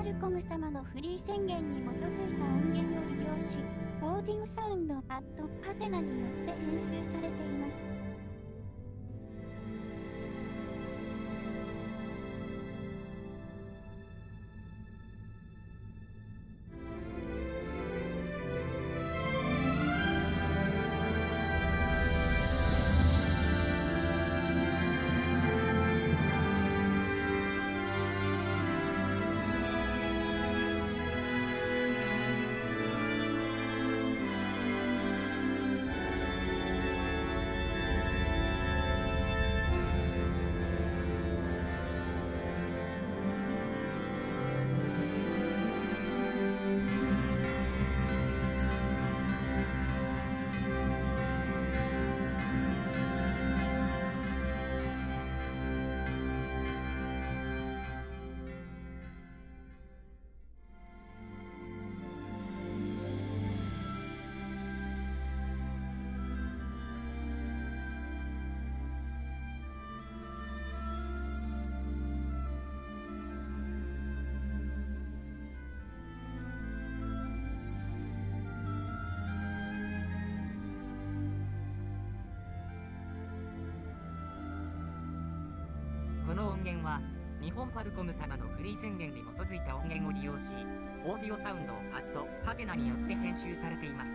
ファルコム様のフリー宣言に基づいた音源を利用しオーディングサウンドアットハテナによって編集されています。源は、日本ファルコム様のフリー宣言に基づいた音源を利用し、オーディオサウンドアットハテナによって編集されています。